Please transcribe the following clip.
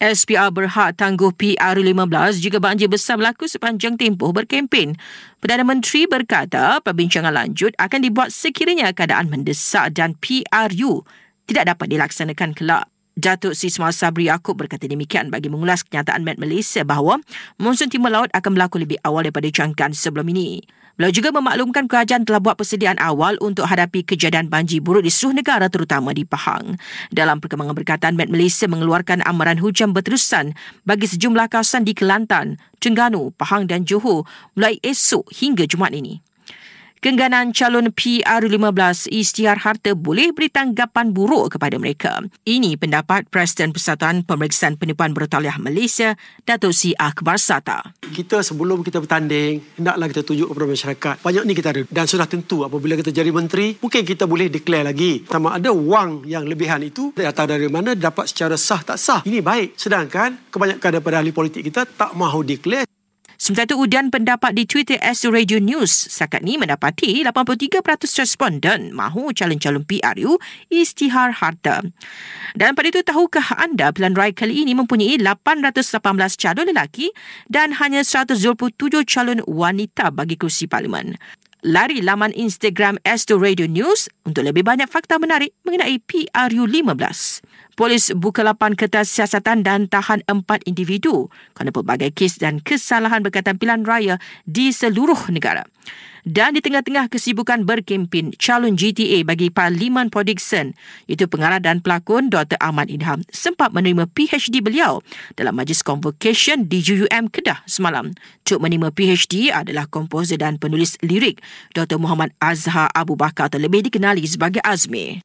SPR berhak tangguh PR15 jika banjir besar berlaku sepanjang tempoh berkempen. Perdana Menteri berkata perbincangan lanjut akan dibuat sekiranya keadaan mendesak dan PRU tidak dapat dilaksanakan kelak. Datuk Sisma Sabri Yaakob berkata demikian bagi mengulas kenyataan Met Malaysia bahawa monsun timur laut akan berlaku lebih awal daripada jangkaan sebelum ini. Beliau juga memaklumkan kerajaan telah buat persediaan awal untuk hadapi kejadian banjir buruk di seluruh negara terutama di Pahang. Dalam perkembangan berkataan, Met Malaysia mengeluarkan amaran hujan berterusan bagi sejumlah kawasan di Kelantan, Terengganu, Pahang dan Johor mulai esok hingga Jumaat ini. Kengganan calon PR15 istiar harta boleh beri tanggapan buruk kepada mereka. Ini pendapat Presiden Persatuan Pemeriksaan Penipuan Bertaliah Malaysia, Datuk Si Akbar Sata. Kita sebelum kita bertanding, hendaklah kita tunjuk kepada masyarakat. Banyak ni kita ada. Dan sudah tentu apabila kita jadi menteri, mungkin kita boleh declare lagi. Sama ada wang yang lebihan itu, datang dari mana, dapat secara sah tak sah. Ini baik. Sedangkan kebanyakan daripada ahli politik kita tak mahu declare. Sementara itu, udian pendapat di Twitter Astro Radio News sekat ni mendapati 83% responden mahu calon-calon PRU istihar harta. Dan pada itu, tahukah anda pilihan raya kali ini mempunyai 818 calon lelaki dan hanya 127 calon wanita bagi kursi parlimen. Lari laman Instagram Astro Radio News untuk lebih banyak fakta menarik mengenai PRU 15 polis buka lapan kertas siasatan dan tahan empat individu kerana pelbagai kes dan kesalahan berkaitan pilihan raya di seluruh negara. Dan di tengah-tengah kesibukan berkempen calon GTA bagi Parlimen Port Dickson, iaitu pengarah dan pelakon Dr. Ahmad Idham sempat menerima PhD beliau dalam majlis convocation di UUM Kedah semalam. Cuk menerima PhD adalah komposer dan penulis lirik Dr. Muhammad Azhar Abu Bakar terlebih dikenali sebagai Azmi.